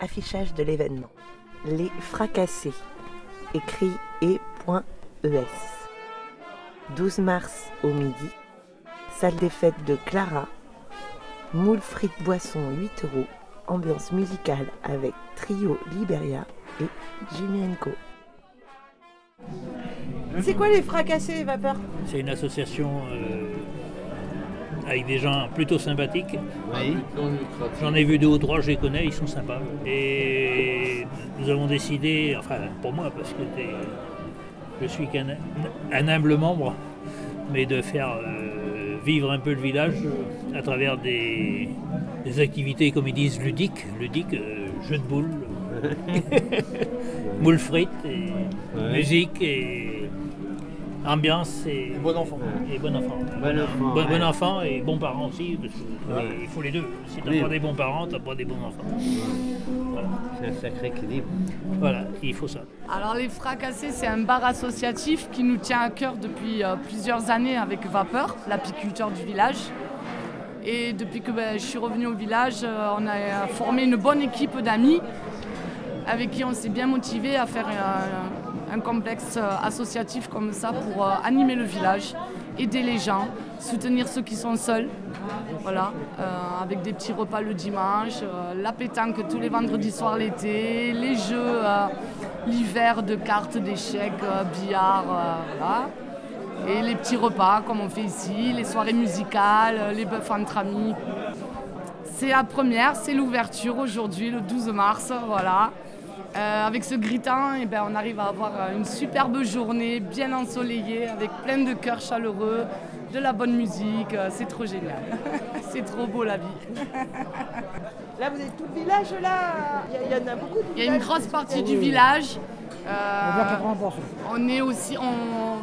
Affichage de l'événement. Les fracassés. Écrit et.es. 12 mars au midi. Salle des fêtes de Clara. Moule frites boisson 8 euros. Ambiance musicale avec Trio Liberia et Jimmy Co. C'est quoi les fracassés vapeur? C'est une association euh, avec des gens plutôt sympathiques. J'en ai vu deux ou trois, je les connais, ils sont sympas. Et nous avons décidé, enfin pour moi, parce que je suis qu'un un humble membre, mais de faire euh, vivre un peu le village à travers des, des activités, comme ils disent, ludiques. Ludiques, euh, jeux de boules, moules frites, et musique et ambiance et Bon enfant. et bon enfant. Bon enfant, Bon, bon ouais. enfant et bon parent aussi, parce que Ouais. il faut les deux. Si t'as Oui. pas des bons parents, t'as pas des bons enfants. Voilà. C'est un sacré équilibre. Voilà, il faut ça. Alors les Fracassés, c'est un bar associatif qui nous tient à cœur depuis euh, plusieurs années avec Vapeur, l'apiculteur du village. Et depuis que ben, je suis revenue au village, euh, on a euh, formé une bonne équipe d'amis avec qui on s'est bien motivé à faire euh, un complexe euh, associatif comme ça pour euh, animer le village, aider les gens, soutenir ceux qui sont seuls. Voilà, euh, avec des petits repas le dimanche, la pétanque tous les vendredis soirs l'été, les jeux l'hiver de cartes, d'échecs, billard, voilà. Et les petits repas comme on fait ici, les soirées musicales, les bœufs entre amis. C'est la première, c'est l'ouverture aujourd'hui, le 12 mars, voilà. Euh, avec ce gris temps, eh ben, on arrive à avoir euh, une superbe journée, bien ensoleillée, avec plein de cœurs chaleureux, de la bonne musique. euh, C'est trop génial. c'est trop beau la vie. Là, vous êtes tout le village là Il y, en a beaucoup. Il y a une grosse partie du village. euh, on est aussi on,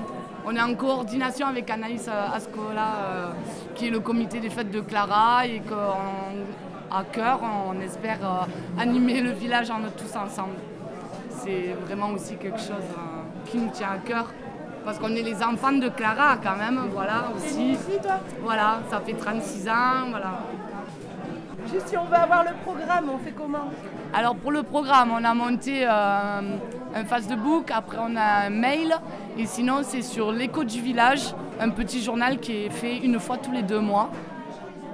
on est en coordination avec Anaïs Ascola, euh, qui est le comité des fêtes de Clara, et qu'à cœur, on espère euh, animer le village en tous ensemble. C'est vraiment aussi quelque chose euh, qui nous tient à cœur. Parce qu'on est les enfants de Clara quand même, voilà aussi. Ici, toi Voilà, ça fait 36 ans, voilà. Juste si on veut avoir le programme, on fait comment? Alors pour le programme, on a monté euh, un Facebook, après on a un mail, et sinon c'est sur l'écho du village, un petit journal qui est fait une fois tous les deux mois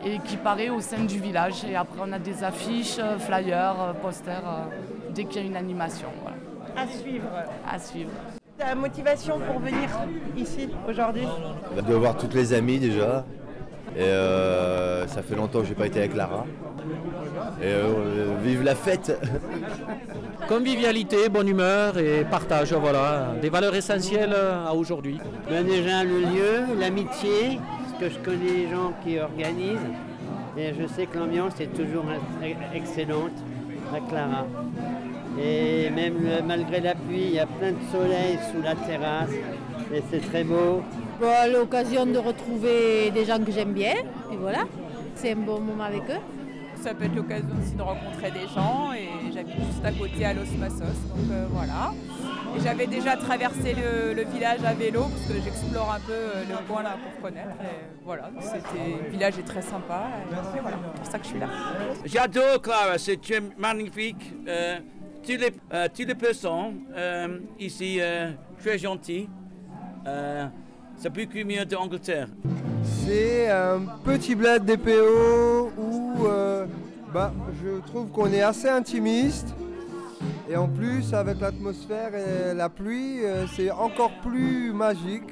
et qui paraît au sein du village. Et après on a des affiches, euh, flyers, euh, posters, euh, dès qu'il y a une animation. Voilà, À suivre. à suivre. Ta motivation pour venir ici aujourd'hui? De voir toutes les amies déjà. Et euh, ça fait longtemps que j'ai pas été avec Lara. Et euh, vive la fête Convivialité, bonne humeur et partage, voilà, des valeurs essentielles à aujourd'hui. Ben déjà le lieu, l'amitié, que je connais les gens qui organisent. Et je sais que l'ambiance est toujours ex- excellente à Clara. Et même le- malgré la pluie, il y a plein de soleil sous la terrasse. Et c'est très beau. Bon, l'occasion de retrouver des gens que j'aime bien, et voilà, c'est un bon moment avec eux. Ça peut être l'occasion aussi de rencontrer des gens et j'habite juste à côté à Los Masos, donc euh, voilà. Et j'avais déjà traversé le, le village à vélo parce que j'explore un peu euh, le coin là pour connaître. Et voilà, c'était, le village est très sympa et, et voilà, c'est pour ça que je suis là. J'adore Clara, c'est magnifique. Euh, tous, les, euh, toutes les personnes euh, ici, euh, très gentilles. Euh, c'est beaucoup mieux d'Angleterre. C'est un petit bled DPO où euh, bah, je trouve qu'on est assez intimiste. Et en plus, avec l'atmosphère et la pluie, euh, c'est encore plus magique.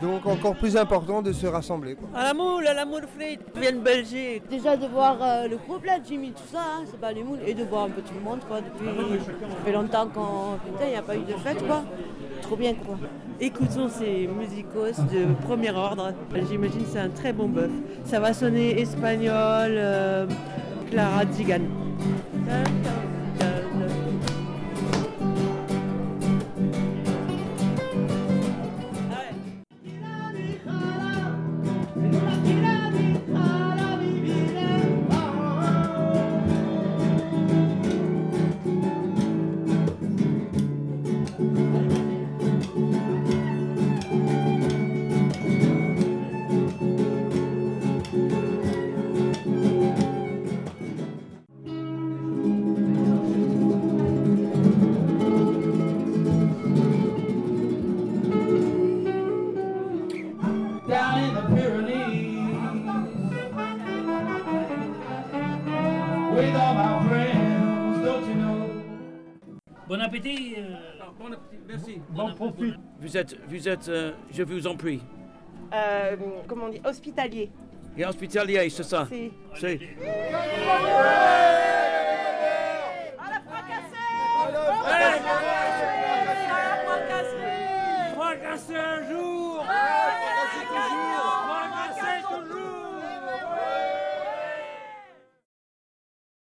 Donc encore plus important de se rassembler. quoi. À la moule, à la moule frite, vient de Belgique. Déjà de voir euh, le groupe là, Jimmy, tout ça, hein, c'est pas les moules, et de voir un peu tout le monde quoi, depuis ça fait longtemps qu'on. Putain, il n'y a pas eu de fête quoi. Trop bien quoi. Écoutons ces musicos de premier ordre. J'imagine que c'est un très bon bœuf. Ça va sonner espagnol, euh, Clara Zigan. Bon appétit. euh, Bon appétit, merci. Bon profit. Vous êtes, vous êtes, euh, je vous en prie. Euh, comment on dit Hospitalier. Et hospitalier, c'est ça? C'est-